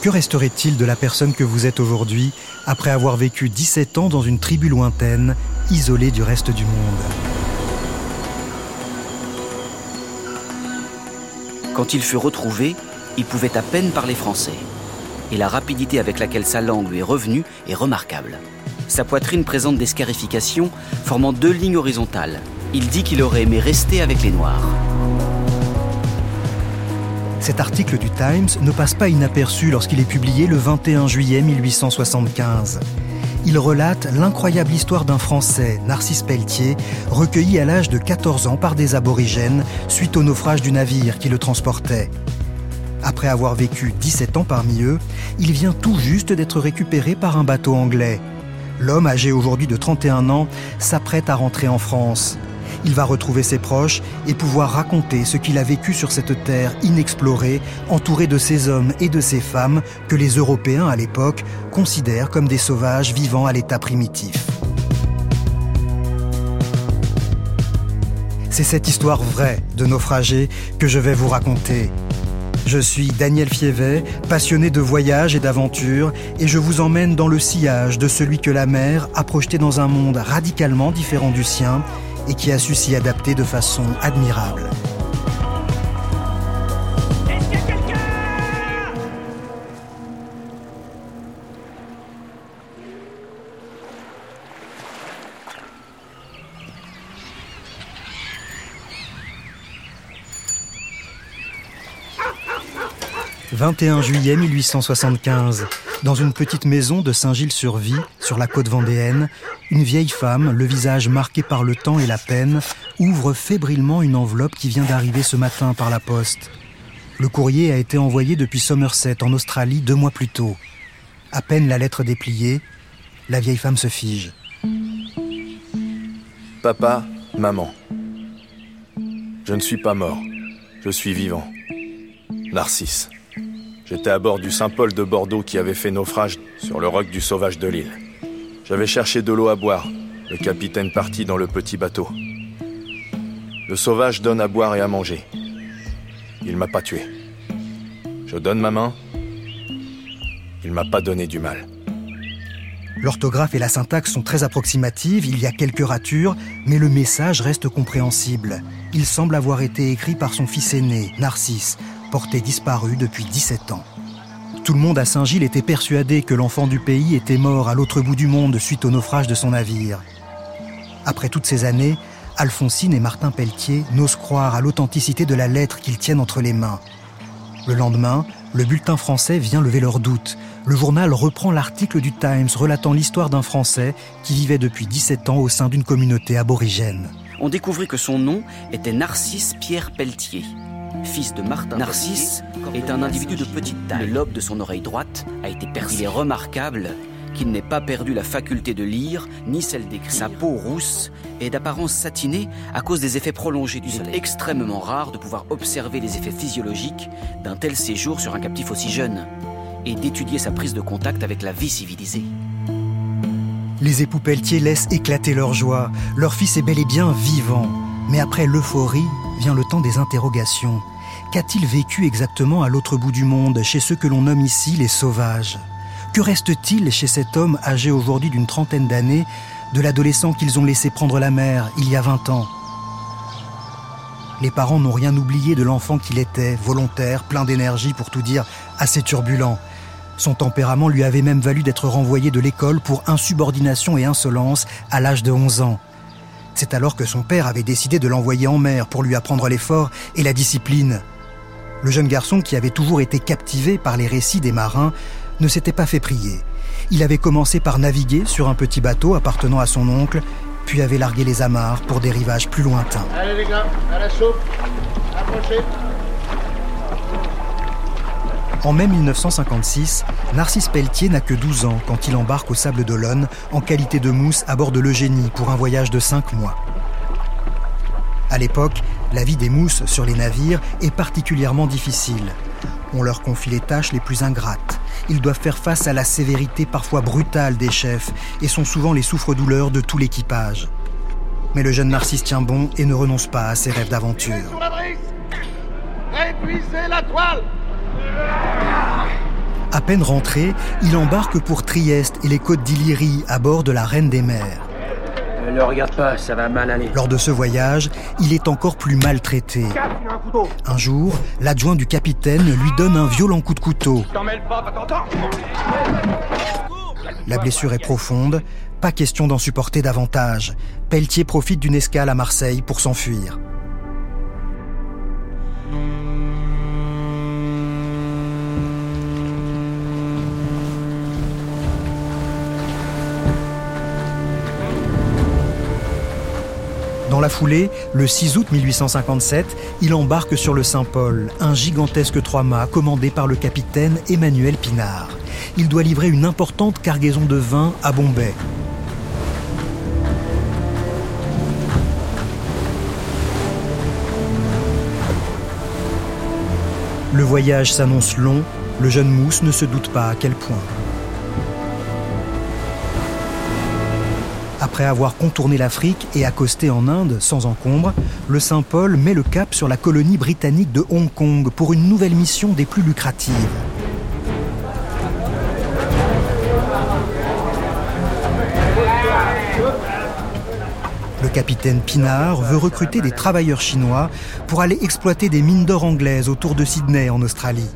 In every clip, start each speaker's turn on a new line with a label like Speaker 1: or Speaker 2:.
Speaker 1: Que resterait-il de la personne que vous êtes aujourd'hui après avoir vécu 17 ans dans une tribu lointaine, isolée du reste du monde?
Speaker 2: Quand il fut retrouvé, il pouvait à peine parler français. Et la rapidité avec laquelle sa langue lui est revenue est remarquable. Sa poitrine présente des scarifications formant deux lignes horizontales. Il dit qu'il aurait aimé rester avec les Noirs.
Speaker 1: Cet article du Times ne passe pas inaperçu lorsqu'il est publié le 21 juillet 1875. Il relate l'incroyable histoire d'un Français, Narcisse Pelletier, recueilli à l'âge de 14 ans par des aborigènes suite au naufrage du navire qui le transportait. Après avoir vécu 17 ans parmi eux, il vient tout juste d'être récupéré par un bateau anglais. L'homme, âgé aujourd'hui de 31 ans, s'apprête à rentrer en France. Il va retrouver ses proches et pouvoir raconter ce qu'il a vécu sur cette terre inexplorée, entourée de ces hommes et de ces femmes que les Européens à l'époque considèrent comme des sauvages vivant à l'état primitif. C'est cette histoire vraie de naufragés que je vais vous raconter. Je suis Daniel Fievet, passionné de voyage et d'aventure, et je vous emmène dans le sillage de celui que la mer a projeté dans un monde radicalement différent du sien et qui a su s'y adapter de façon admirable. 21 juillet 1875, dans une petite maison de Saint-Gilles-sur-Vie, sur la côte vendéenne, une vieille femme, le visage marqué par le temps et la peine, ouvre fébrilement une enveloppe qui vient d'arriver ce matin par la poste. Le courrier a été envoyé depuis Somerset, en Australie, deux mois plus tôt. À peine la lettre dépliée, la vieille femme se fige.
Speaker 3: Papa, maman. Je ne suis pas mort. Je suis vivant. Narcisse. J'étais à bord du Saint-Paul de Bordeaux qui avait fait naufrage sur le roc du sauvage de l'île. J'avais cherché de l'eau à boire, le capitaine partit dans le petit bateau. Le sauvage donne à boire et à manger. Il m'a pas tué. Je donne ma main. Il m'a pas donné du mal.
Speaker 1: L'orthographe et la syntaxe sont très approximatives, il y a quelques ratures, mais le message reste compréhensible. Il semble avoir été écrit par son fils aîné, Narcisse, porté disparu depuis 17 ans. Tout le monde à Saint-Gilles était persuadé que l'enfant du pays était mort à l'autre bout du monde suite au naufrage de son navire. Après toutes ces années, Alphonsine et Martin Pelletier n'osent croire à l'authenticité de la lettre qu'ils tiennent entre les mains. Le lendemain, le bulletin français vient lever leurs doutes. Le journal reprend l'article du Times relatant l'histoire d'un Français qui vivait depuis 17 ans au sein d'une communauté aborigène.
Speaker 2: On découvrit que son nom était Narcisse Pierre Pelletier fils de Martin Narcisse, est un individu de petite taille. Le lobe de son oreille droite a été percé. Il est remarquable qu'il n'ait pas perdu la faculté de lire, ni celle d'écrire. Sa peau rousse est d'apparence satinée à cause des effets prolongés du soleil. extrêmement rare de pouvoir observer les effets physiologiques d'un tel séjour sur un captif aussi jeune et d'étudier sa prise de contact avec la vie civilisée.
Speaker 1: Les époux Pelletier laissent éclater leur joie. Leur fils est bel et bien vivant. Mais après l'euphorie vient le temps des interrogations. Qu'a-t-il vécu exactement à l'autre bout du monde, chez ceux que l'on nomme ici les sauvages? Que reste-t-il chez cet homme âgé aujourd'hui d'une trentaine d'années, de l'adolescent qu'ils ont laissé prendre la mer il y a 20 ans? Les parents n'ont rien oublié de l'enfant qu'il était, volontaire, plein d'énergie pour tout dire, assez turbulent. Son tempérament lui avait même valu d'être renvoyé de l'école pour insubordination et insolence à l'âge de 11 ans. C'est alors que son père avait décidé de l'envoyer en mer pour lui apprendre l'effort et la discipline. Le jeune garçon, qui avait toujours été captivé par les récits des marins, ne s'était pas fait prier. Il avait commencé par naviguer sur un petit bateau appartenant à son oncle, puis avait largué les amarres pour des rivages plus lointains.
Speaker 4: Allez les gars, à la approchez.
Speaker 1: En mai 1956, Narcisse Pelletier n'a que 12 ans quand il embarque au Sable d'Olonne en qualité de mousse à bord de l'Eugénie pour un voyage de 5 mois. À l'époque, la vie des mousses sur les navires est particulièrement difficile. On leur confie les tâches les plus ingrates. Ils doivent faire face à la sévérité parfois brutale des chefs et sont souvent les souffres-douleurs de tout l'équipage. Mais le jeune Narcisse tient bon et ne renonce pas à ses rêves d'aventure. À peine rentré, il embarque pour Trieste et les côtes d'Illyrie à bord de la Reine des Mers.
Speaker 5: Ne le regarde pas, ça va mal aller.
Speaker 1: Lors de ce voyage, il est encore plus maltraité. Un jour, l'adjoint du capitaine lui donne un violent coup de couteau. La blessure est profonde, pas question d'en supporter davantage. Pelletier profite d'une escale à Marseille pour s'enfuir. Dans la foulée, le 6 août 1857, il embarque sur le Saint-Paul, un gigantesque trois-mâts commandé par le capitaine Emmanuel Pinard. Il doit livrer une importante cargaison de vin à Bombay. Le voyage s'annonce long, le jeune Mousse ne se doute pas à quel point. Après avoir contourné l'Afrique et accosté en Inde sans encombre, le Saint-Paul met le cap sur la colonie britannique de Hong Kong pour une nouvelle mission des plus lucratives. Le capitaine Pinard veut recruter des travailleurs chinois pour aller exploiter des mines d'or anglaises autour de Sydney en Australie.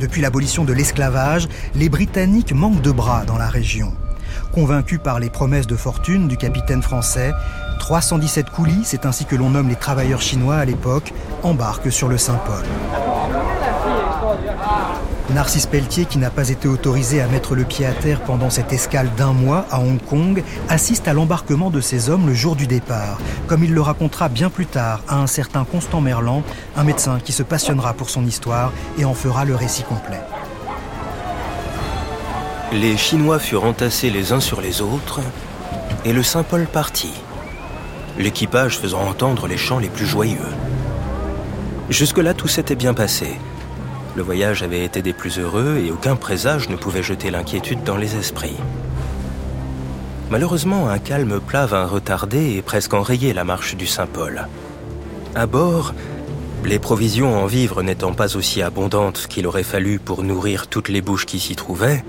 Speaker 1: Depuis l'abolition de l'esclavage, les Britanniques manquent de bras dans la région. Convaincus par les promesses de fortune du capitaine français, 317 coulis, c'est ainsi que l'on nomme les travailleurs chinois à l'époque, embarquent sur le Saint-Paul. Narcisse Pelletier, qui n'a pas été autorisé à mettre le pied à terre pendant cette escale d'un mois à Hong Kong, assiste à l'embarquement de ces hommes le jour du départ, comme il le racontera bien plus tard à un certain Constant Merlan, un médecin qui se passionnera pour son histoire et en fera le récit complet.
Speaker 6: Les Chinois furent entassés les uns sur les autres et le Saint-Paul partit, l'équipage faisant entendre les chants les plus joyeux. Jusque-là, tout s'était bien passé. Le voyage avait été des plus heureux et aucun présage ne pouvait jeter l'inquiétude dans les esprits. Malheureusement, un calme plat vint retarder et presque enrayer la marche du Saint-Paul. À bord, les provisions en vivres n'étant pas aussi abondantes qu'il aurait fallu pour nourrir toutes les bouches qui s'y trouvaient,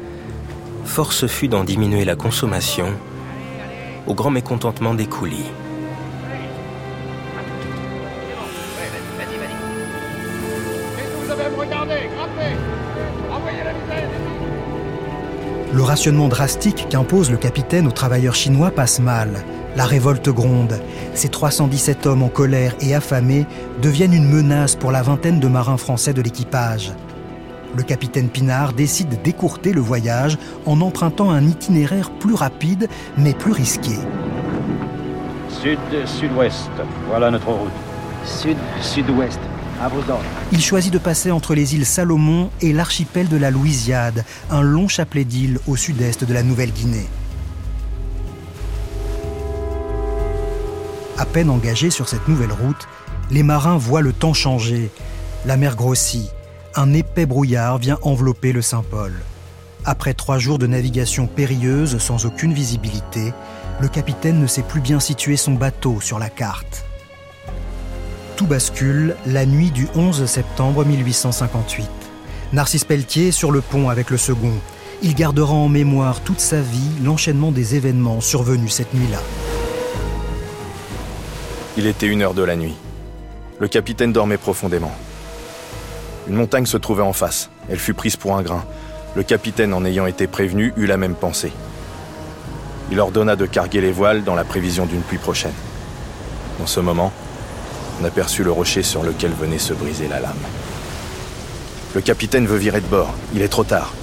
Speaker 6: force fut d'en diminuer la consommation, au grand mécontentement des coulis.
Speaker 1: Le rationnement drastique qu'impose le capitaine aux travailleurs chinois passe mal. La révolte gronde. Ces 317 hommes en colère et affamés deviennent une menace pour la vingtaine de marins français de l'équipage. Le capitaine Pinard décide d'écourter le voyage en empruntant un itinéraire plus rapide mais plus risqué.
Speaker 5: Sud-sud-ouest, voilà notre route. Sud-sud-ouest, à vos ordres.
Speaker 1: Il choisit de passer entre les îles Salomon et l'archipel de la Louisiade, un long chapelet d'îles au sud-est de la Nouvelle-Guinée. À peine engagés sur cette nouvelle route, les marins voient le temps changer. La mer grossit. Un épais brouillard vient envelopper le Saint-Paul. Après trois jours de navigation périlleuse sans aucune visibilité, le capitaine ne sait plus bien situer son bateau sur la carte. Tout bascule la nuit du 11 septembre 1858. Narcisse Pelletier sur le pont avec le second. Il gardera en mémoire toute sa vie l'enchaînement des événements survenus cette nuit-là.
Speaker 3: Il était une heure de la nuit. Le capitaine dormait profondément. Une montagne se trouvait en face. Elle fut prise pour un grain. Le capitaine, en ayant été prévenu, eut la même pensée. Il ordonna de carguer les voiles dans la prévision d'une pluie prochaine. Dans ce moment, on aperçut le rocher sur lequel venait se briser la lame. Le capitaine veut virer de bord. Il est trop tard.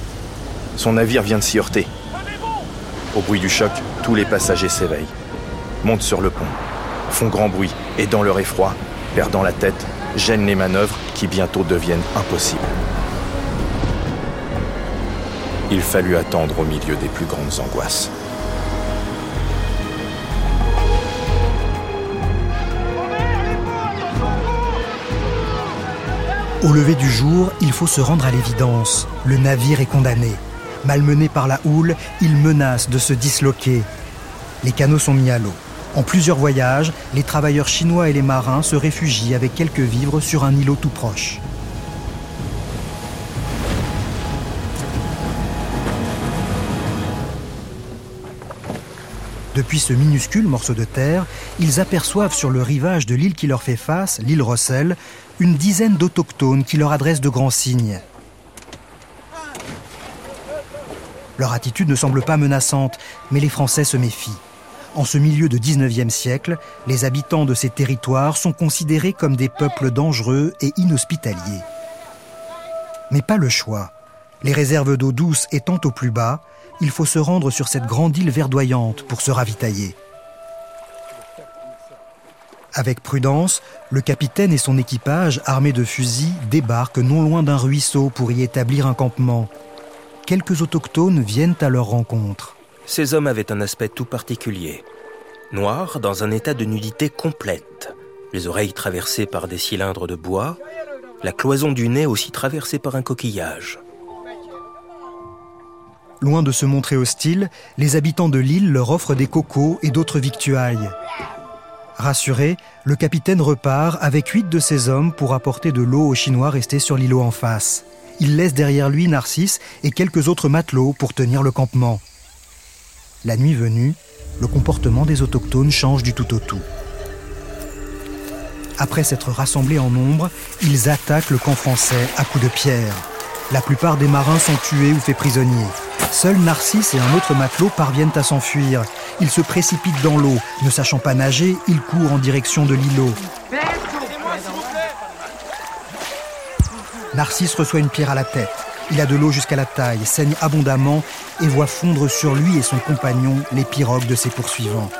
Speaker 3: Son navire vient de s'y heurter. Au bruit du choc, tous les passagers s'éveillent, montent sur le pont, font grand bruit et dans leur effroi, perdant la tête, gênent les manœuvres qui bientôt deviennent impossibles. Il fallut attendre au milieu des plus grandes angoisses.
Speaker 1: Au lever du jour, il faut se rendre à l'évidence. Le navire est condamné. Malmené par la houle, il menace de se disloquer. Les canaux sont mis à l'eau. En plusieurs voyages, les travailleurs chinois et les marins se réfugient avec quelques vivres sur un îlot tout proche. Depuis ce minuscule morceau de terre, ils aperçoivent sur le rivage de l'île qui leur fait face, l'île Rossel, une dizaine d'autochtones qui leur adressent de grands signes. Leur attitude ne semble pas menaçante, mais les Français se méfient. En ce milieu de 19e siècle, les habitants de ces territoires sont considérés comme des peuples dangereux et inhospitaliers. Mais pas le choix. Les réserves d'eau douce étant au plus bas, il faut se rendre sur cette grande île verdoyante pour se ravitailler. Avec prudence, le capitaine et son équipage, armés de fusils, débarquent non loin d'un ruisseau pour y établir un campement. Quelques autochtones viennent à leur rencontre.
Speaker 6: Ces hommes avaient un aspect tout particulier. Noirs, dans un état de nudité complète, les oreilles traversées par des cylindres de bois, la cloison du nez aussi traversée par un coquillage.
Speaker 1: Loin de se montrer hostiles, les habitants de l'île leur offrent des cocos et d'autres victuailles. Rassuré, le capitaine repart avec huit de ses hommes pour apporter de l'eau aux Chinois restés sur l'îlot en face. Il laisse derrière lui Narcisse et quelques autres matelots pour tenir le campement. La nuit venue, le comportement des autochtones change du tout au tout. Après s'être rassemblés en nombre, ils attaquent le camp français à coups de pierre. La plupart des marins sont tués ou faits prisonniers. Seuls Narcisse et un autre matelot parviennent à s'enfuir. Ils se précipitent dans l'eau. Ne sachant pas nager, ils courent en direction de l'îlot. Narcisse reçoit une pierre à la tête. Il a de l'eau jusqu'à la taille, saigne abondamment et voit fondre sur lui et son compagnon les pirogues de ses poursuivants.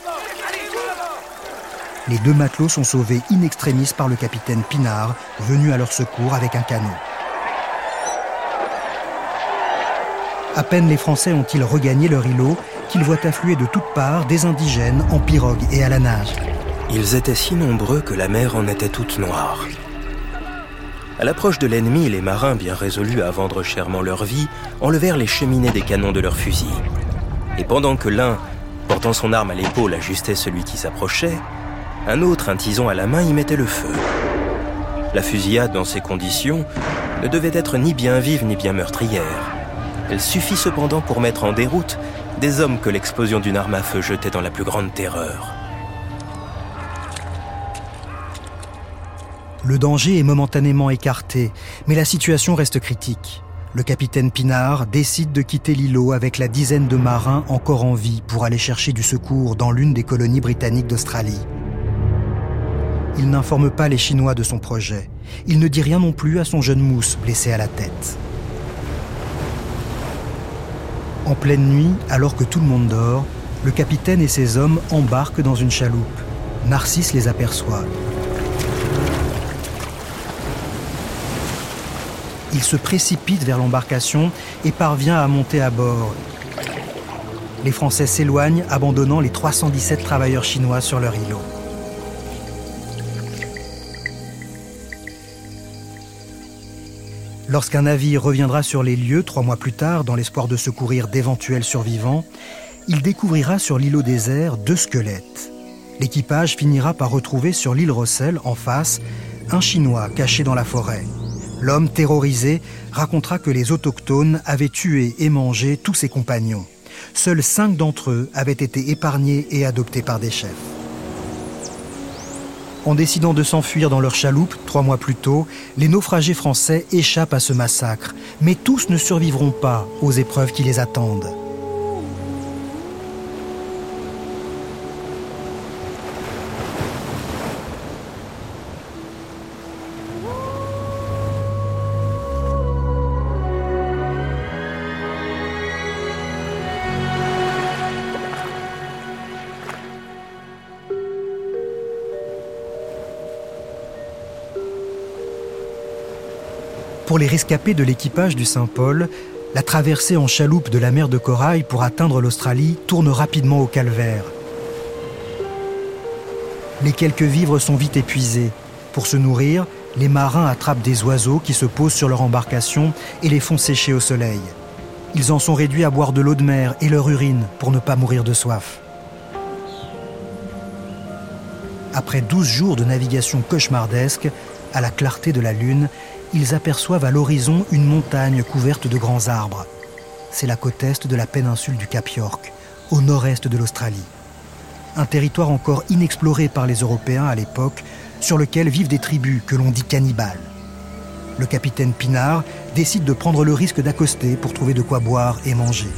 Speaker 1: Les deux matelots sont sauvés in extremis par le capitaine Pinard, venu à leur secours avec un canot. À peine les Français ont-ils regagné leur îlot qu'ils voient affluer de toutes parts des indigènes en pirogue et à la nage.
Speaker 6: Ils étaient si nombreux que la mer en était toute noire. À l'approche de l'ennemi, les marins, bien résolus à vendre chèrement leur vie, enlevèrent les cheminées des canons de leurs fusils. Et pendant que l'un, portant son arme à l'épaule, ajustait celui qui s'approchait, un autre, un tison à la main, y mettait le feu. La fusillade, dans ces conditions, ne devait être ni bien vive ni bien meurtrière. Elle suffit cependant pour mettre en déroute des hommes que l'explosion d'une arme à feu jetait dans la plus grande terreur.
Speaker 1: Le danger est momentanément écarté, mais la situation reste critique. Le capitaine Pinard décide de quitter l'îlot avec la dizaine de marins encore en vie pour aller chercher du secours dans l'une des colonies britanniques d'Australie. Il n'informe pas les Chinois de son projet. Il ne dit rien non plus à son jeune mousse blessé à la tête. En pleine nuit, alors que tout le monde dort, le capitaine et ses hommes embarquent dans une chaloupe. Narcisse les aperçoit. Il se précipite vers l'embarcation et parvient à monter à bord. Les Français s'éloignent, abandonnant les 317 travailleurs chinois sur leur îlot. Lorsqu'un navire reviendra sur les lieux trois mois plus tard, dans l'espoir de secourir d'éventuels survivants, il découvrira sur l'îlot désert deux squelettes. L'équipage finira par retrouver sur l'île Rossel, en face, un Chinois caché dans la forêt. L'homme terrorisé racontera que les autochtones avaient tué et mangé tous ses compagnons. Seuls cinq d'entre eux avaient été épargnés et adoptés par des chefs. En décidant de s'enfuir dans leur chaloupe trois mois plus tôt, les naufragés français échappent à ce massacre, mais tous ne survivront pas aux épreuves qui les attendent. Pour les rescapés de l'équipage du Saint-Paul, la traversée en chaloupe de la mer de Corail pour atteindre l'Australie tourne rapidement au calvaire. Les quelques vivres sont vite épuisés. Pour se nourrir, les marins attrapent des oiseaux qui se posent sur leur embarcation et les font sécher au soleil. Ils en sont réduits à boire de l'eau de mer et leur urine pour ne pas mourir de soif. Après 12 jours de navigation cauchemardesque, à la clarté de la lune, ils aperçoivent à l'horizon une montagne couverte de grands arbres. C'est la côte est de la péninsule du Cap York, au nord-est de l'Australie. un territoire encore inexploré par les Européens à l'époque, sur lequel vivent des tribus que l'on dit cannibales. Le capitaine Pinard décide de prendre le risque d'accoster pour trouver de quoi boire et manger.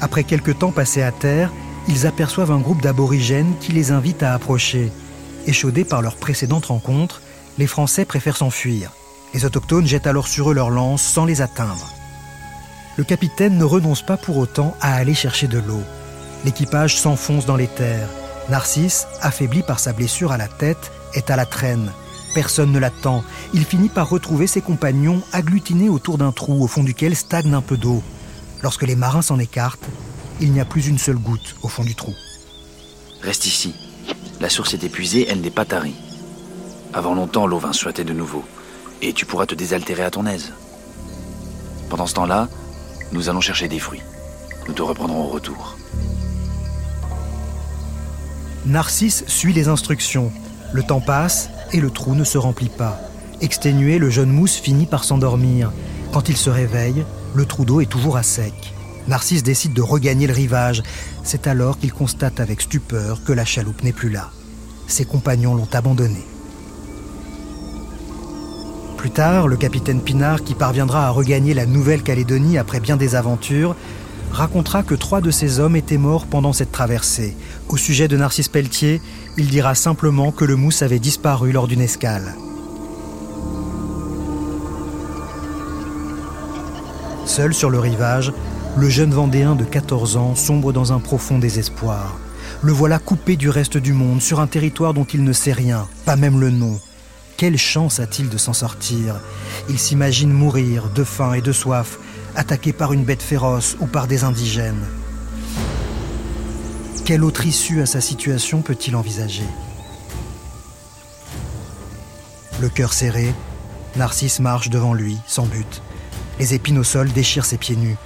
Speaker 1: Après quelques temps passés à terre, ils aperçoivent un groupe d'aborigènes qui les invite à approcher. Échaudés par leur précédente rencontre, les Français préfèrent s'enfuir. Les autochtones jettent alors sur eux leurs lances sans les atteindre. Le capitaine ne renonce pas pour autant à aller chercher de l'eau. L'équipage s'enfonce dans les terres. Narcisse, affaibli par sa blessure à la tête, est à la traîne. Personne ne l'attend. Il finit par retrouver ses compagnons agglutinés autour d'un trou au fond duquel stagne un peu d'eau. Lorsque les marins s'en écartent, il n'y a plus une seule goutte au fond du trou.
Speaker 7: Reste ici. La source est épuisée, elle n'est pas tarie. Avant longtemps, l'eau vint souhaiter de nouveau, et tu pourras te désaltérer à ton aise. Pendant ce temps-là, nous allons chercher des fruits. Nous te reprendrons au retour.
Speaker 1: Narcisse suit les instructions. Le temps passe et le trou ne se remplit pas. Exténué, le jeune mousse finit par s'endormir. Quand il se réveille, le trou d'eau est toujours à sec. Narcisse décide de regagner le rivage. C'est alors qu'il constate avec stupeur que la chaloupe n'est plus là. Ses compagnons l'ont abandonnée. Plus tard, le capitaine Pinard, qui parviendra à regagner la Nouvelle-Calédonie après bien des aventures, racontera que trois de ses hommes étaient morts pendant cette traversée. Au sujet de Narcisse Pelletier, il dira simplement que le mousse avait disparu lors d'une escale. Seul sur le rivage, le jeune Vendéen de 14 ans sombre dans un profond désespoir. Le voilà coupé du reste du monde, sur un territoire dont il ne sait rien, pas même le nom. Quelle chance a-t-il de s'en sortir? Il s'imagine mourir de faim et de soif, attaqué par une bête féroce ou par des indigènes. Quelle autre issue à sa situation peut-il envisager? Le cœur serré, Narcisse marche devant lui, sans but. Les épines au sol déchirent ses pieds nus.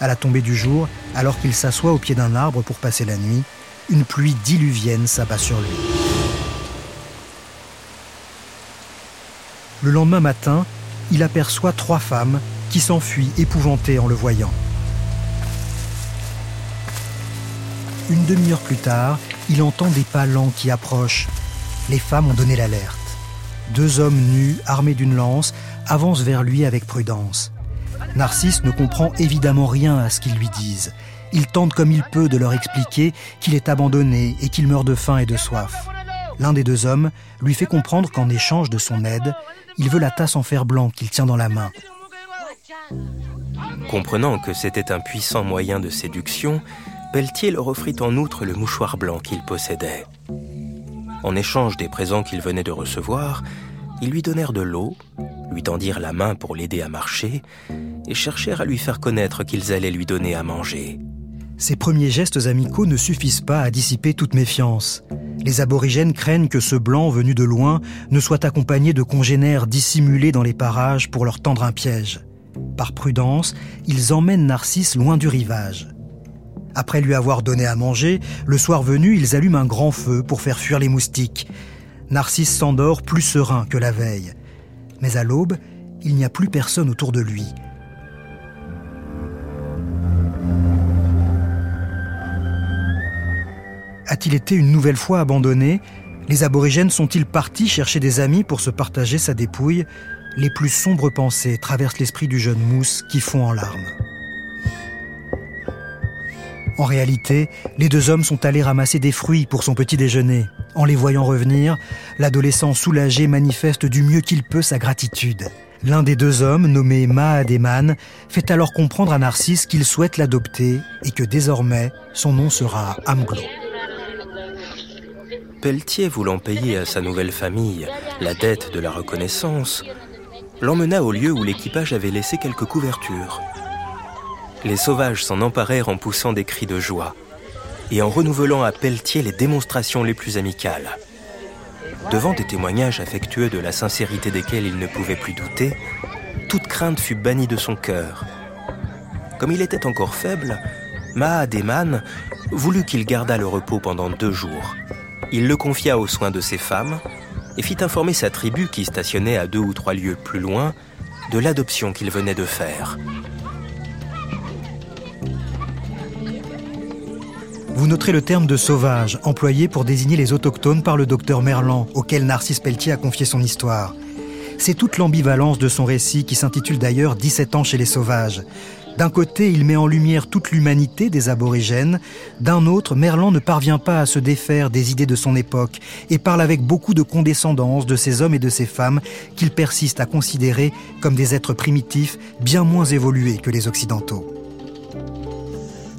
Speaker 1: À la tombée du jour, alors qu'il s'assoit au pied d'un arbre pour passer la nuit, une pluie diluvienne s'abat sur lui. Le lendemain matin, il aperçoit trois femmes qui s'enfuient épouvantées en le voyant. Une demi-heure plus tard, il entend des pas lents qui approchent. Les femmes ont donné l'alerte. Deux hommes nus, armés d'une lance, avancent vers lui avec prudence. Narcisse ne comprend évidemment rien à ce qu'ils lui disent. Il tente comme il peut de leur expliquer qu'il est abandonné et qu'il meurt de faim et de soif. L'un des deux hommes lui fait comprendre qu'en échange de son aide, il veut la tasse en fer blanc qu'il tient dans la main.
Speaker 6: Comprenant que c'était un puissant moyen de séduction, Pelletier leur offrit en outre le mouchoir blanc qu'il possédait. En échange des présents qu'il venait de recevoir, ils lui donnèrent de l'eau, lui tendirent la main pour l'aider à marcher et cherchèrent à lui faire connaître qu'ils allaient lui donner à manger.
Speaker 1: Ces premiers gestes amicaux ne suffisent pas à dissiper toute méfiance. Les aborigènes craignent que ce blanc venu de loin ne soit accompagné de congénères dissimulés dans les parages pour leur tendre un piège. Par prudence, ils emmènent Narcisse loin du rivage. Après lui avoir donné à manger, le soir venu, ils allument un grand feu pour faire fuir les moustiques. Narcisse s'endort plus serein que la veille. Mais à l'aube, il n'y a plus personne autour de lui. A-t-il été une nouvelle fois abandonné? Les aborigènes sont-ils partis chercher des amis pour se partager sa dépouille? Les plus sombres pensées traversent l'esprit du jeune mousse qui fond en larmes. En réalité, les deux hommes sont allés ramasser des fruits pour son petit déjeuner. En les voyant revenir, l'adolescent soulagé manifeste du mieux qu'il peut sa gratitude. L'un des deux hommes, nommé Mahademan, fait alors comprendre à Narcisse qu'il souhaite l'adopter et que désormais son nom sera Amglo.
Speaker 6: Pelletier, voulant payer à sa nouvelle famille la dette de la reconnaissance, l'emmena au lieu où l'équipage avait laissé quelques couvertures. Les sauvages s'en emparèrent en poussant des cris de joie et en renouvelant à Pelletier les démonstrations les plus amicales. Devant des témoignages affectueux de la sincérité desquels il ne pouvait plus douter, toute crainte fut bannie de son cœur. Comme il était encore faible, Mahademan voulut qu'il gardât le repos pendant deux jours. Il le confia aux soins de ses femmes et fit informer sa tribu qui stationnait à deux ou trois lieues plus loin de l'adoption qu'il venait de faire.
Speaker 1: vous noterez le terme de sauvage, employé pour désigner les autochtones par le docteur Merlan, auquel Narcisse Pelletier a confié son histoire. C'est toute l'ambivalence de son récit qui s'intitule d'ailleurs 17 ans chez les sauvages. D'un côté, il met en lumière toute l'humanité des aborigènes, d'un autre, Merlan ne parvient pas à se défaire des idées de son époque et parle avec beaucoup de condescendance de ces hommes et de ces femmes qu'il persiste à considérer comme des êtres primitifs bien moins évolués que les Occidentaux.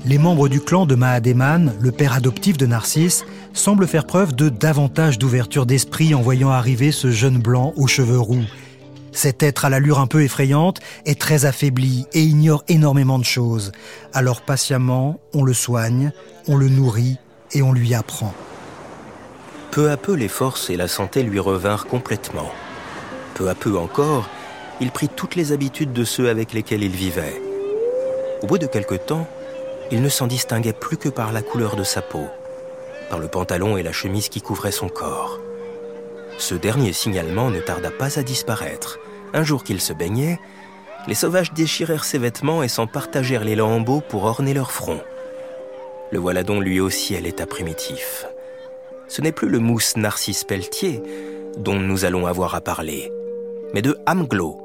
Speaker 1: Les membres du clan de Mahademan, le père adoptif de Narcisse, semblent faire preuve de davantage d'ouverture d'esprit en voyant arriver ce jeune blanc aux cheveux roux. Cet être à l'allure un peu effrayante est très affaibli et ignore énormément de choses. Alors patiemment, on le soigne, on le nourrit et on lui apprend.
Speaker 6: Peu à peu, les forces et la santé lui revinrent complètement. Peu à peu encore, il prit toutes les habitudes de ceux avec lesquels il vivait. Au bout de quelque temps, il ne s'en distinguait plus que par la couleur de sa peau, par le pantalon et la chemise qui couvraient son corps. Ce dernier signalement ne tarda pas à disparaître. Un jour qu'il se baignait, les sauvages déchirèrent ses vêtements et s'en partagèrent les lambeaux pour orner leur front. Le voilà donc lui aussi à l'état primitif. Ce n'est plus le mousse Narcisse Pelletier dont nous allons avoir à parler, mais de Amglo,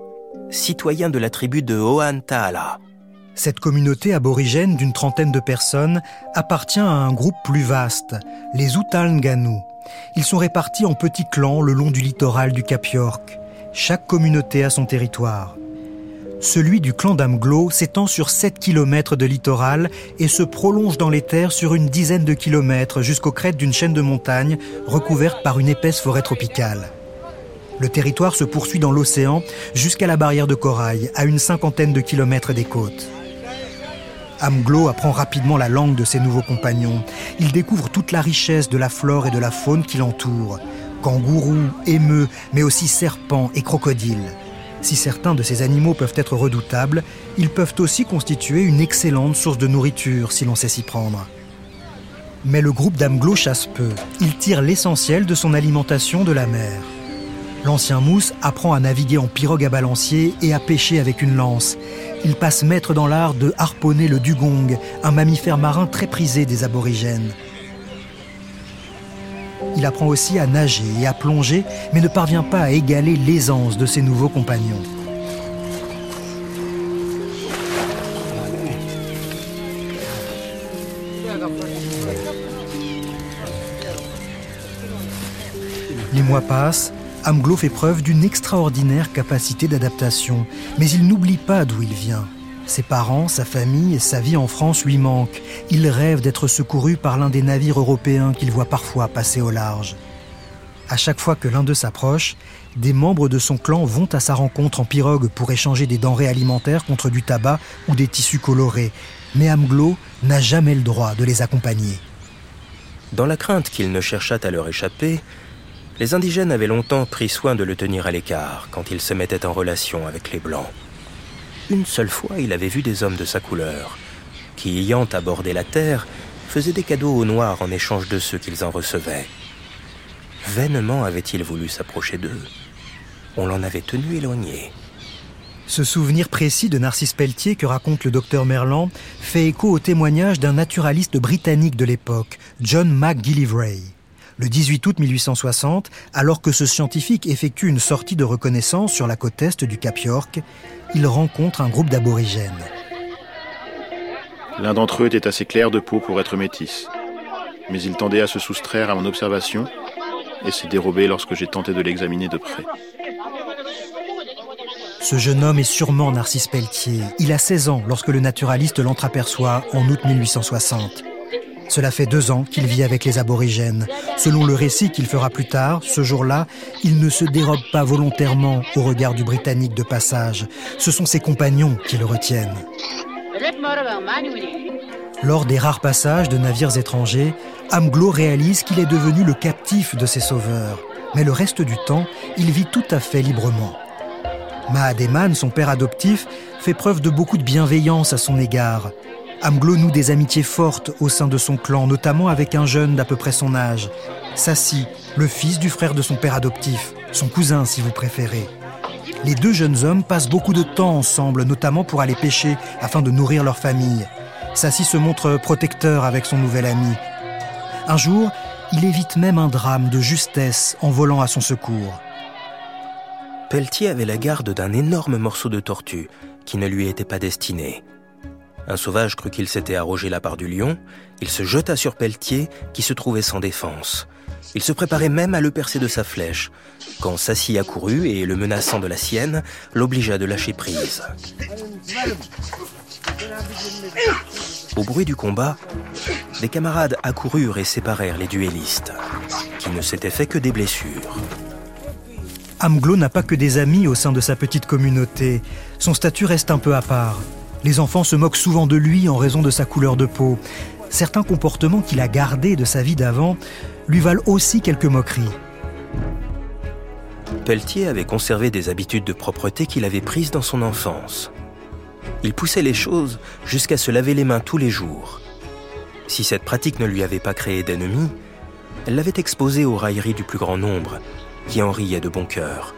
Speaker 6: citoyen de la tribu de Oan Taala.
Speaker 1: Cette communauté aborigène d'une trentaine de personnes appartient à un groupe plus vaste, les Utalnganu. Ils sont répartis en petits clans le long du littoral du Cap York. Chaque communauté a son territoire. Celui du clan d'Amglo s'étend sur 7 km de littoral et se prolonge dans les terres sur une dizaine de kilomètres jusqu'aux crêtes d'une chaîne de montagnes recouverte par une épaisse forêt tropicale. Le territoire se poursuit dans l'océan jusqu'à la barrière de corail, à une cinquantaine de kilomètres des côtes. Amglo apprend rapidement la langue de ses nouveaux compagnons. Il découvre toute la richesse de la flore et de la faune qui l'entoure. Kangourous, émeux, mais aussi serpents et crocodiles. Si certains de ces animaux peuvent être redoutables, ils peuvent aussi constituer une excellente source de nourriture si l'on sait s'y prendre. Mais le groupe d'Amglo chasse peu. Il tire l'essentiel de son alimentation de la mer. L'ancien mousse apprend à naviguer en pirogue à balancier et à pêcher avec une lance il passe maître dans l'art de harponner le dugong, un mammifère marin très prisé des aborigènes. Il apprend aussi à nager et à plonger, mais ne parvient pas à égaler l'aisance de ses nouveaux compagnons. Les mois passent, Amglo fait preuve d'une extraordinaire capacité d'adaptation, mais il n'oublie pas d'où il vient. Ses parents, sa famille et sa vie en France lui manquent. Il rêve d'être secouru par l'un des navires européens qu'il voit parfois passer au large. À chaque fois que l'un d'eux s'approche, des membres de son clan vont à sa rencontre en pirogue pour échanger des denrées alimentaires contre du tabac ou des tissus colorés. Mais Amglo n'a jamais le droit de les accompagner.
Speaker 6: Dans la crainte qu'il ne cherchât à leur échapper, les indigènes avaient longtemps pris soin de le tenir à l'écart quand il se mettait en relation avec les Blancs. Une seule fois, il avait vu des hommes de sa couleur, qui, ayant abordé la terre, faisaient des cadeaux aux Noirs en échange de ceux qu'ils en recevaient. Vainement avait-il voulu s'approcher d'eux. On l'en avait tenu éloigné.
Speaker 1: Ce souvenir précis de Narcisse Pelletier que raconte le docteur Merlan fait écho au témoignage d'un naturaliste britannique de l'époque, John McGillivray le 18 août 1860, alors que ce scientifique effectue une sortie de reconnaissance sur la côte est du Cap York, il rencontre un groupe d'aborigènes.
Speaker 8: L'un d'entre eux était assez clair de peau pour être métis, mais il tendait à se soustraire à mon observation et s'est dérobé lorsque j'ai tenté de l'examiner de près.
Speaker 1: Ce jeune homme est sûrement Narcisse Pelletier. Il a 16 ans lorsque le naturaliste l'entreaperçoit en août 1860. Cela fait deux ans qu'il vit avec les aborigènes. Selon le récit qu'il fera plus tard, ce jour-là, il ne se dérobe pas volontairement au regard du Britannique de passage. Ce sont ses compagnons qui le retiennent. Lors des rares passages de navires étrangers, Amglo réalise qu'il est devenu le captif de ses sauveurs. Mais le reste du temps, il vit tout à fait librement. Mahademan, son père adoptif, fait preuve de beaucoup de bienveillance à son égard. Amglo noue des amitiés fortes au sein de son clan, notamment avec un jeune d'à peu près son âge, Sassi, le fils du frère de son père adoptif, son cousin si vous préférez. Les deux jeunes hommes passent beaucoup de temps ensemble, notamment pour aller pêcher afin de nourrir leur famille. Sassy se montre protecteur avec son nouvel ami. Un jour, il évite même un drame de justesse en volant à son secours.
Speaker 6: Pelletier avait la garde d'un énorme morceau de tortue qui ne lui était pas destiné. Un sauvage crut qu'il s'était arrogé la part du lion. Il se jeta sur Pelletier, qui se trouvait sans défense. Il se préparait même à le percer de sa flèche, quand Sassy accourut et, le menaçant de la sienne, l'obligea de lâcher prise. Au bruit du combat, des camarades accoururent et séparèrent les duellistes, qui ne s'étaient fait que des blessures.
Speaker 1: Amglo n'a pas que des amis au sein de sa petite communauté. Son statut reste un peu à part. Les enfants se moquent souvent de lui en raison de sa couleur de peau. Certains comportements qu'il a gardés de sa vie d'avant lui valent aussi quelques moqueries.
Speaker 6: Pelletier avait conservé des habitudes de propreté qu'il avait prises dans son enfance. Il poussait les choses jusqu'à se laver les mains tous les jours. Si cette pratique ne lui avait pas créé d'ennemis, elle l'avait exposé aux railleries du plus grand nombre, qui en riait de bon cœur.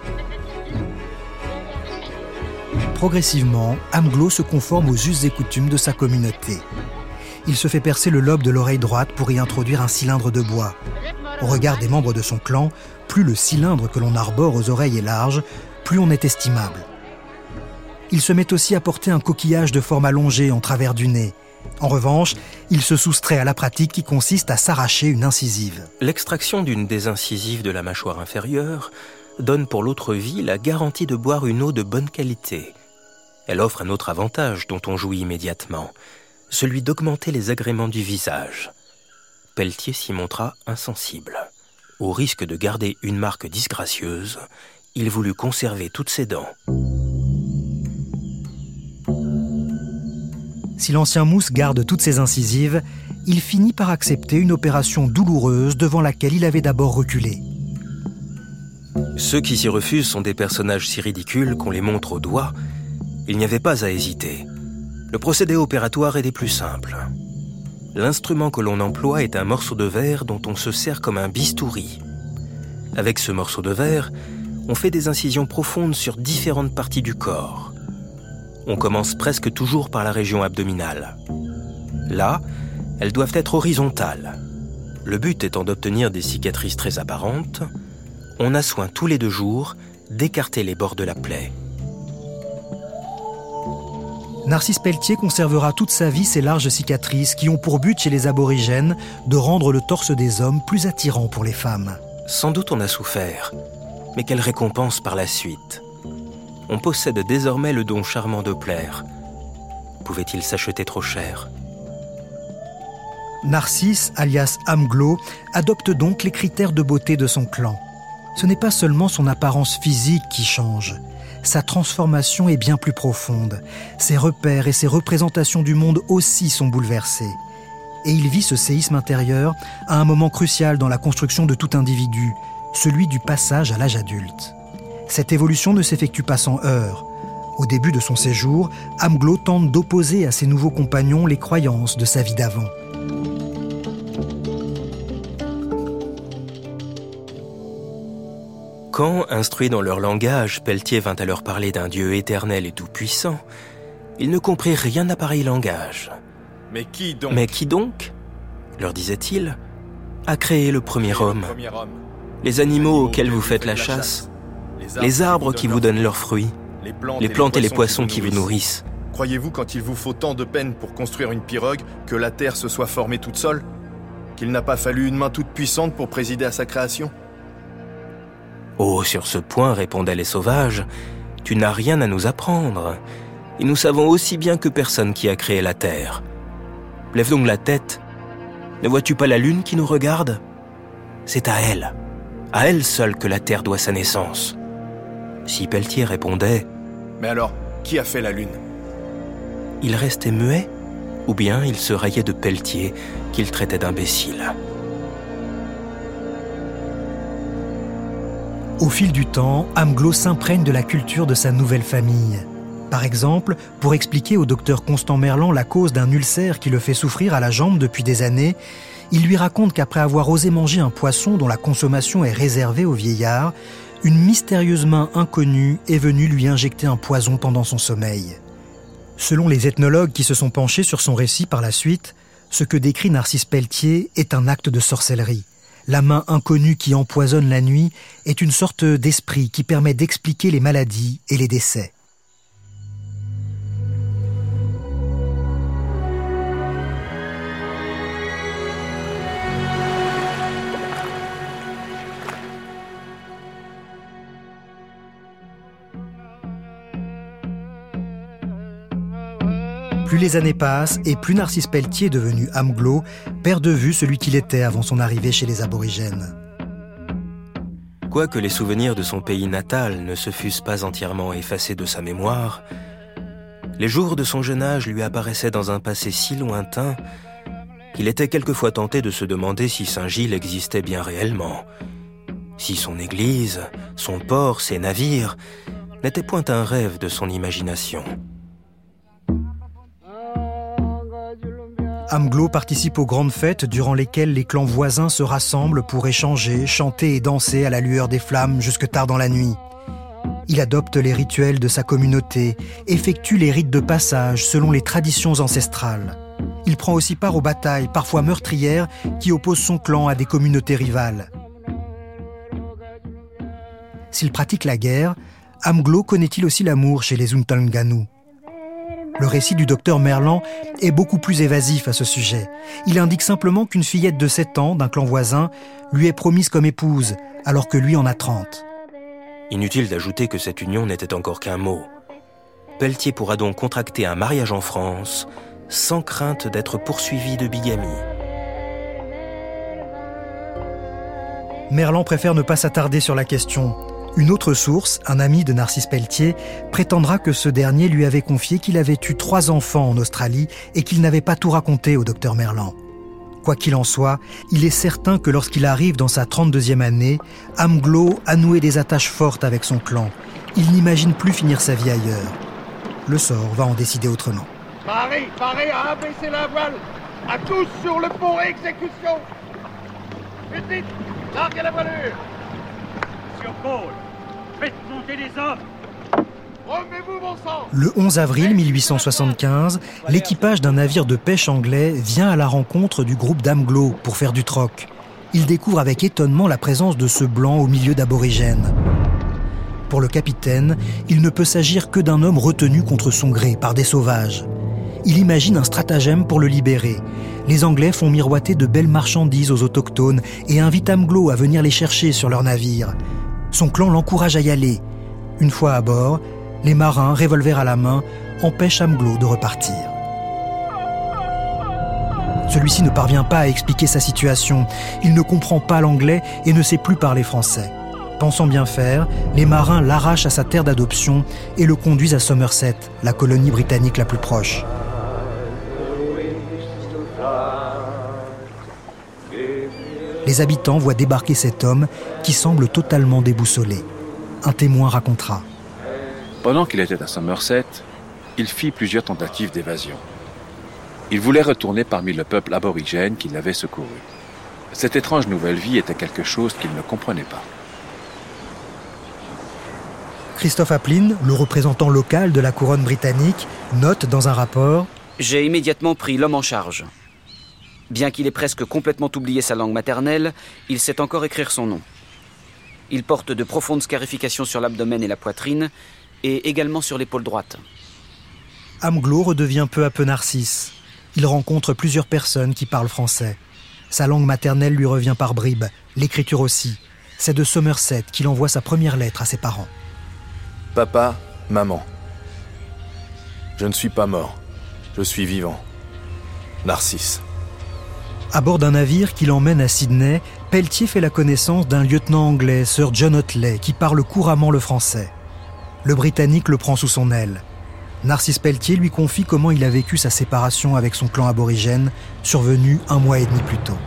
Speaker 1: Progressivement, Amglo se conforme aux us et coutumes de sa communauté. Il se fait percer le lobe de l'oreille droite pour y introduire un cylindre de bois. Au regard des membres de son clan, plus le cylindre que l'on arbore aux oreilles est large, plus on est estimable. Il se met aussi à porter un coquillage de forme allongée en travers du nez. En revanche, il se soustrait à la pratique qui consiste à s'arracher une incisive.
Speaker 6: L'extraction d'une des incisives de la mâchoire inférieure donne pour l'autre vie la garantie de boire une eau de bonne qualité. Elle offre un autre avantage dont on jouit immédiatement, celui d'augmenter les agréments du visage. Pelletier s'y montra insensible. Au risque de garder une marque disgracieuse, il voulut conserver toutes ses dents.
Speaker 1: Si l'ancien mousse garde toutes ses incisives, il finit par accepter une opération douloureuse devant laquelle il avait d'abord reculé.
Speaker 6: Ceux qui s'y refusent sont des personnages si ridicules qu'on les montre au doigt. Il n'y avait pas à hésiter. Le procédé opératoire est des plus simples. L'instrument que l'on emploie est un morceau de verre dont on se sert comme un bistouri. Avec ce morceau de verre, on fait des incisions profondes sur différentes parties du corps. On commence presque toujours par la région abdominale. Là, elles doivent être horizontales. Le but étant d'obtenir des cicatrices très apparentes, on a soin tous les deux jours d'écarter les bords de la plaie.
Speaker 1: Narcisse Pelletier conservera toute sa vie ces larges cicatrices qui ont pour but chez les aborigènes de rendre le torse des hommes plus attirant pour les femmes.
Speaker 6: Sans doute on a souffert, mais quelle récompense par la suite On possède désormais le don charmant de plaire. Pouvait-il s'acheter trop cher?
Speaker 1: Narcisse, alias Amglo, adopte donc les critères de beauté de son clan ce n'est pas seulement son apparence physique qui change. Sa transformation est bien plus profonde. Ses repères et ses représentations du monde aussi sont bouleversés. Et il vit ce séisme intérieur à un moment crucial dans la construction de tout individu, celui du passage à l'âge adulte. Cette évolution ne s'effectue pas sans heurts. Au début de son séjour, Amglo tente d'opposer à ses nouveaux compagnons les croyances de sa vie d'avant.
Speaker 6: Quand, instruit dans leur langage, Pelletier vint à leur parler d'un Dieu éternel et tout-puissant, ils ne comprirent rien à pareil langage.
Speaker 3: Mais qui donc
Speaker 6: Mais qui donc leur disait-il, a créé le premier homme Les animaux auxquels vous faites la chasse, les arbres qui vous donnent leurs fruits, les plantes et les poissons qui vous nourrissent.
Speaker 3: Croyez-vous quand il vous faut tant de peine pour construire une pirogue que la terre se soit formée toute seule Qu'il n'a pas fallu une main toute puissante pour présider à sa création?
Speaker 6: Oh, sur ce point, répondaient les sauvages, tu n'as rien à nous apprendre. Et nous savons aussi bien que personne qui a créé la Terre. Lève donc la tête. Ne vois-tu pas la Lune qui nous regarde? C'est à elle, à elle seule que la Terre doit sa naissance. Si Pelletier répondait
Speaker 3: Mais alors, qui a fait la Lune?
Speaker 6: Il restait muet, ou bien il se raillait de Pelletier qu'il traitait d'imbécile.
Speaker 1: Au fil du temps, Amglo s'imprègne de la culture de sa nouvelle famille. Par exemple, pour expliquer au docteur Constant Merlan la cause d'un ulcère qui le fait souffrir à la jambe depuis des années, il lui raconte qu'après avoir osé manger un poisson dont la consommation est réservée aux vieillards, une mystérieuse main inconnue est venue lui injecter un poison pendant son sommeil. Selon les ethnologues qui se sont penchés sur son récit par la suite, ce que décrit Narcisse Pelletier est un acte de sorcellerie. La main inconnue qui empoisonne la nuit est une sorte d'esprit qui permet d'expliquer les maladies et les décès. Plus les années passent et plus Narcisse Pelletier, devenu Amglo, perd de vue celui qu'il était avant son arrivée chez les aborigènes.
Speaker 6: Quoique les souvenirs de son pays natal ne se fussent pas entièrement effacés de sa mémoire, les jours de son jeune âge lui apparaissaient dans un passé si lointain qu'il était quelquefois tenté de se demander si Saint-Gilles existait bien réellement, si son église, son port, ses navires n'étaient point un rêve de son imagination.
Speaker 1: Amglo participe aux grandes fêtes durant lesquelles les clans voisins se rassemblent pour échanger, chanter et danser à la lueur des flammes jusque tard dans la nuit. Il adopte les rituels de sa communauté, effectue les rites de passage selon les traditions ancestrales. Il prend aussi part aux batailles, parfois meurtrières, qui opposent son clan à des communautés rivales. S'il pratique la guerre, Amglo connaît-il aussi l'amour chez les Untanganu le récit du docteur Merlan est beaucoup plus évasif à ce sujet. Il indique simplement qu'une fillette de 7 ans d'un clan voisin lui est promise comme épouse, alors que lui en a 30.
Speaker 6: Inutile d'ajouter que cette union n'était encore qu'un mot. Pelletier pourra donc contracter un mariage en France sans crainte d'être poursuivi de bigamie.
Speaker 1: Merlan préfère ne pas s'attarder sur la question. Une autre source, un ami de Narcisse Pelletier, prétendra que ce dernier lui avait confié qu'il avait eu trois enfants en Australie et qu'il n'avait pas tout raconté au docteur Merlan. Quoi qu'il en soit, il est certain que lorsqu'il arrive dans sa 32e année, Amglo a noué des attaches fortes avec son clan. Il n'imagine plus finir sa vie ailleurs. Le sort va en décider autrement.
Speaker 4: Paré, paré à abaisser la voile À tous sur le pont, exécution Vite, vite Larguez la voilure Sur Paul
Speaker 1: le 11 avril 1875, l'équipage d'un navire de pêche anglais vient à la rencontre du groupe d'Amglo pour faire du troc. Il découvre avec étonnement la présence de ce blanc au milieu d'aborigènes. Pour le capitaine, il ne peut s'agir que d'un homme retenu contre son gré par des sauvages. Il imagine un stratagème pour le libérer. Les Anglais font miroiter de belles marchandises aux autochtones et invitent Amglo à venir les chercher sur leur navire. Son clan l'encourage à y aller. Une fois à bord, les marins, revolver à la main, empêchent Amglo de repartir. Celui-ci ne parvient pas à expliquer sa situation. Il ne comprend pas l'anglais et ne sait plus parler français. Pensant bien faire, les marins l'arrachent à sa terre d'adoption et le conduisent à Somerset, la colonie britannique la plus proche. Les habitants voient débarquer cet homme qui semble totalement déboussolé. Un témoin racontera.
Speaker 9: Pendant qu'il était à Somerset, il fit plusieurs tentatives d'évasion. Il voulait retourner parmi le peuple aborigène qui l'avait secouru. Cette étrange nouvelle vie était quelque chose qu'il ne comprenait pas.
Speaker 1: Christophe Aplin, le représentant local de la couronne britannique, note dans un rapport
Speaker 2: J'ai immédiatement pris l'homme en charge. Bien qu'il ait presque complètement oublié sa langue maternelle, il sait encore écrire son nom. Il porte de profondes scarifications sur l'abdomen et la poitrine, et également sur l'épaule droite.
Speaker 1: Amglo redevient peu à peu narcisse. Il rencontre plusieurs personnes qui parlent français. Sa langue maternelle lui revient par bribes, l'écriture aussi. C'est de Somerset qu'il envoie sa première lettre à ses parents.
Speaker 3: Papa, maman. Je ne suis pas mort. Je suis vivant. Narcisse.
Speaker 1: À bord d'un navire qui l'emmène à Sydney, Pelletier fait la connaissance d'un lieutenant anglais, Sir John Otley, qui parle couramment le français. Le Britannique le prend sous son aile. Narcisse Pelletier lui confie comment il a vécu sa séparation avec son clan aborigène, survenue un mois et demi plus tôt.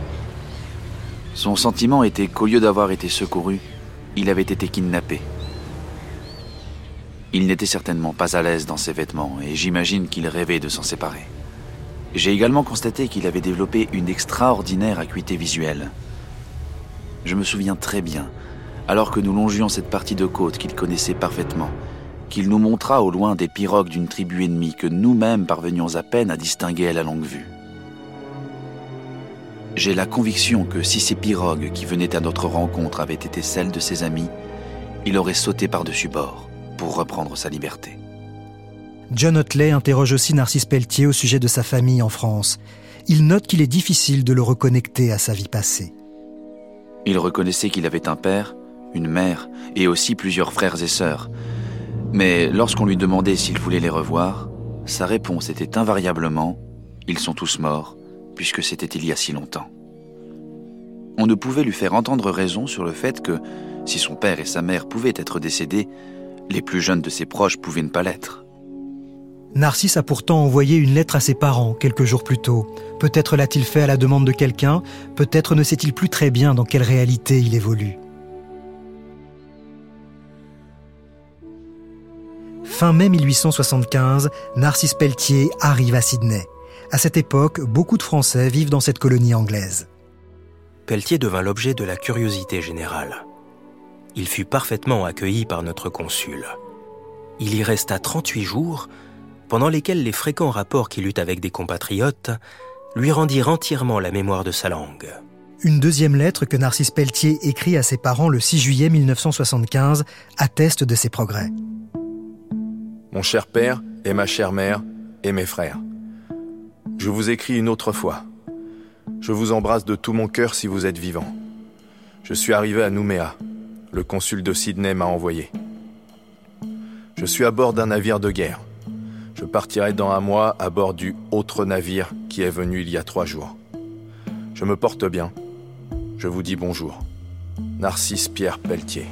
Speaker 7: Son sentiment était qu'au lieu d'avoir été secouru, il avait été kidnappé. Il n'était certainement pas à l'aise dans ses vêtements et j'imagine qu'il rêvait de s'en séparer. J'ai également constaté qu'il avait développé une extraordinaire acuité visuelle. Je me souviens très bien, alors que nous longions cette partie de côte qu'il connaissait parfaitement, qu'il nous montra au loin des pirogues d'une tribu ennemie que nous-mêmes parvenions à peine à distinguer à la longue vue. J'ai la conviction que si ces pirogues qui venaient à notre rencontre avaient été celles de ses amis, il aurait sauté par-dessus bord pour reprendre sa liberté.
Speaker 1: John Otley interroge aussi Narcisse Pelletier au sujet de sa famille en France. Il note qu'il est difficile de le reconnecter à sa vie passée.
Speaker 7: Il reconnaissait qu'il avait un père, une mère et aussi plusieurs frères et sœurs, mais lorsqu'on lui demandait s'il voulait les revoir, sa réponse était invariablement ⁇ Ils sont tous morts, puisque c'était il y a si longtemps ⁇ On ne pouvait lui faire entendre raison sur le fait que, si son père et sa mère pouvaient être décédés, les plus jeunes de ses proches pouvaient ne pas l'être.
Speaker 1: Narcisse a pourtant envoyé une lettre à ses parents quelques jours plus tôt. Peut-être l'a-t-il fait à la demande de quelqu'un, peut-être ne sait-il plus très bien dans quelle réalité il évolue. Fin mai 1875, Narcisse Pelletier arrive à Sydney. À cette époque, beaucoup de Français vivent dans cette colonie anglaise.
Speaker 6: Pelletier devint l'objet de la curiosité générale. Il fut parfaitement accueilli par notre consul. Il y resta 38 jours, pendant lesquels les fréquents rapports qu'il eut avec des compatriotes lui rendirent entièrement la mémoire de sa langue.
Speaker 1: Une deuxième lettre que Narcisse Pelletier écrit à ses parents le 6 juillet 1975 atteste de ses progrès
Speaker 3: mon cher père et ma chère mère et mes frères. Je vous écris une autre fois. Je vous embrasse de tout mon cœur si vous êtes vivant. Je suis arrivé à Nouméa. Le consul de Sydney m'a envoyé. Je suis à bord d'un navire de guerre. Je partirai dans un mois à bord du autre navire qui est venu il y a trois jours. Je me porte bien. Je vous dis bonjour. Narcisse Pierre Pelletier.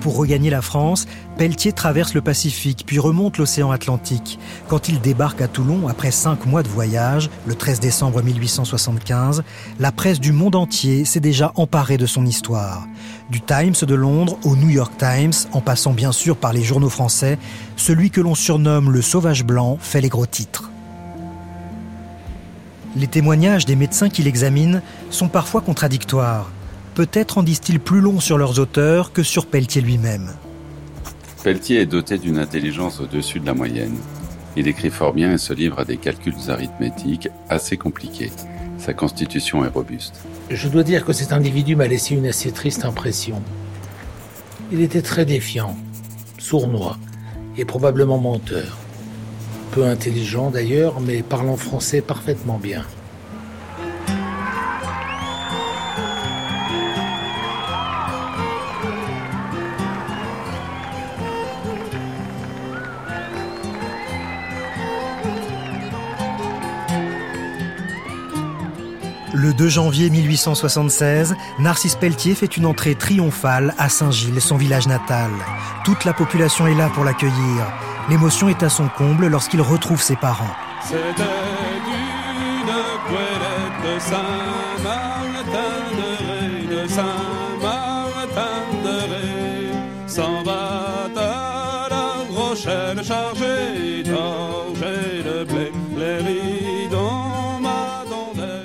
Speaker 1: Pour regagner la France, Pelletier traverse le Pacifique puis remonte l'océan Atlantique. Quand il débarque à Toulon après cinq mois de voyage, le 13 décembre 1875, la presse du monde entier s'est déjà emparée de son histoire. Du Times de Londres au New York Times, en passant bien sûr par les journaux français, celui que l'on surnomme le sauvage blanc fait les gros titres. Les témoignages des médecins qui l'examinent sont parfois contradictoires peut-être en disent-ils plus long sur leurs auteurs que sur Pelletier lui-même.
Speaker 10: Pelletier est doté d'une intelligence au-dessus de la moyenne. Il écrit fort bien et se livre à des calculs arithmétiques assez compliqués. Sa constitution est robuste.
Speaker 11: Je dois dire que cet individu m'a laissé une assez triste impression. Il était très défiant, sournois et probablement menteur. Peu intelligent d'ailleurs, mais parlant français parfaitement bien.
Speaker 1: Le 2 janvier 1876, Narcisse Pelletier fait une entrée triomphale à Saint-Gilles, son village natal. Toute la population est là pour l'accueillir. L'émotion est à son comble lorsqu'il retrouve ses parents.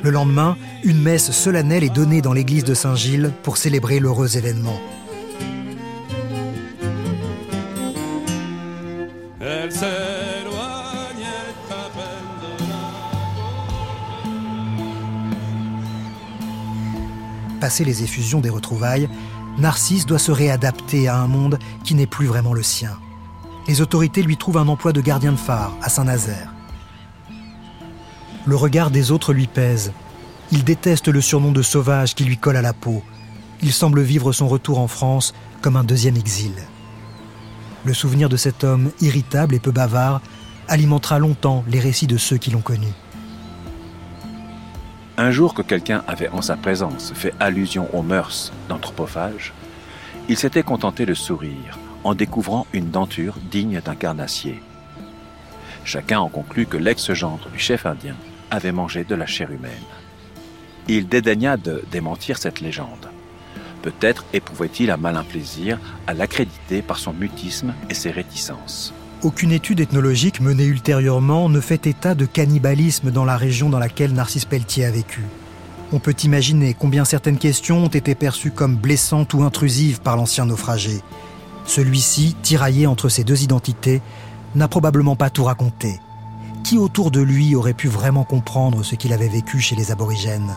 Speaker 1: Le lendemain, une messe solennelle est donnée dans l'église de Saint-Gilles pour célébrer l'heureux événement. Passé les effusions des retrouvailles, Narcisse doit se réadapter à un monde qui n'est plus vraiment le sien. Les autorités lui trouvent un emploi de gardien de phare à Saint-Nazaire. Le regard des autres lui pèse. Il déteste le surnom de sauvage qui lui colle à la peau. Il semble vivre son retour en France comme un deuxième exil. Le souvenir de cet homme irritable et peu bavard alimentera longtemps les récits de ceux qui l'ont connu.
Speaker 9: Un jour que quelqu'un avait en sa présence fait allusion aux mœurs d'anthropophage, il s'était contenté de sourire en découvrant une denture digne d'un carnassier. Chacun en conclut que l'ex-gendre du chef indien avait mangé de la chair humaine. Il dédaigna de démentir cette légende. Peut-être éprouvait-il un malin plaisir à l'accréditer par son mutisme et ses réticences.
Speaker 1: Aucune étude ethnologique menée ultérieurement ne fait état de cannibalisme dans la région dans laquelle Narcisse Pelletier a vécu. On peut imaginer combien certaines questions ont été perçues comme blessantes ou intrusives par l'ancien naufragé. Celui-ci, tiraillé entre ces deux identités, n'a probablement pas tout raconté. Qui autour de lui aurait pu vraiment comprendre ce qu'il avait vécu chez les aborigènes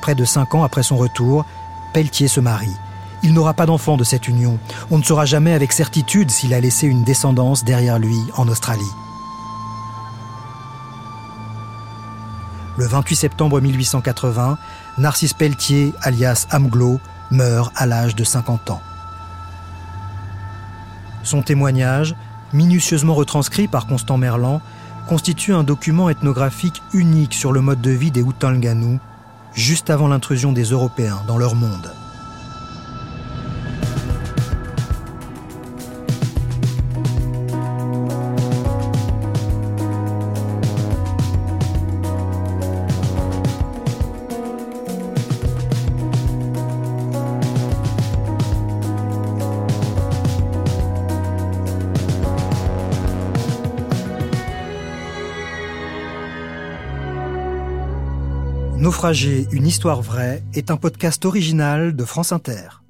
Speaker 1: Près de cinq ans après son retour, Pelletier se marie. Il n'aura pas d'enfant de cette union. On ne saura jamais avec certitude s'il a laissé une descendance derrière lui en Australie. Le 28 septembre 1880, Narcisse Pelletier, alias Amglo, meurt à l'âge de 50 ans. Son témoignage, minutieusement retranscrit par Constant Merlan, constitue un document ethnographique unique sur le mode de vie des Outanganou, juste avant l'intrusion des Européens dans leur monde. Une histoire vraie est un podcast original de France Inter.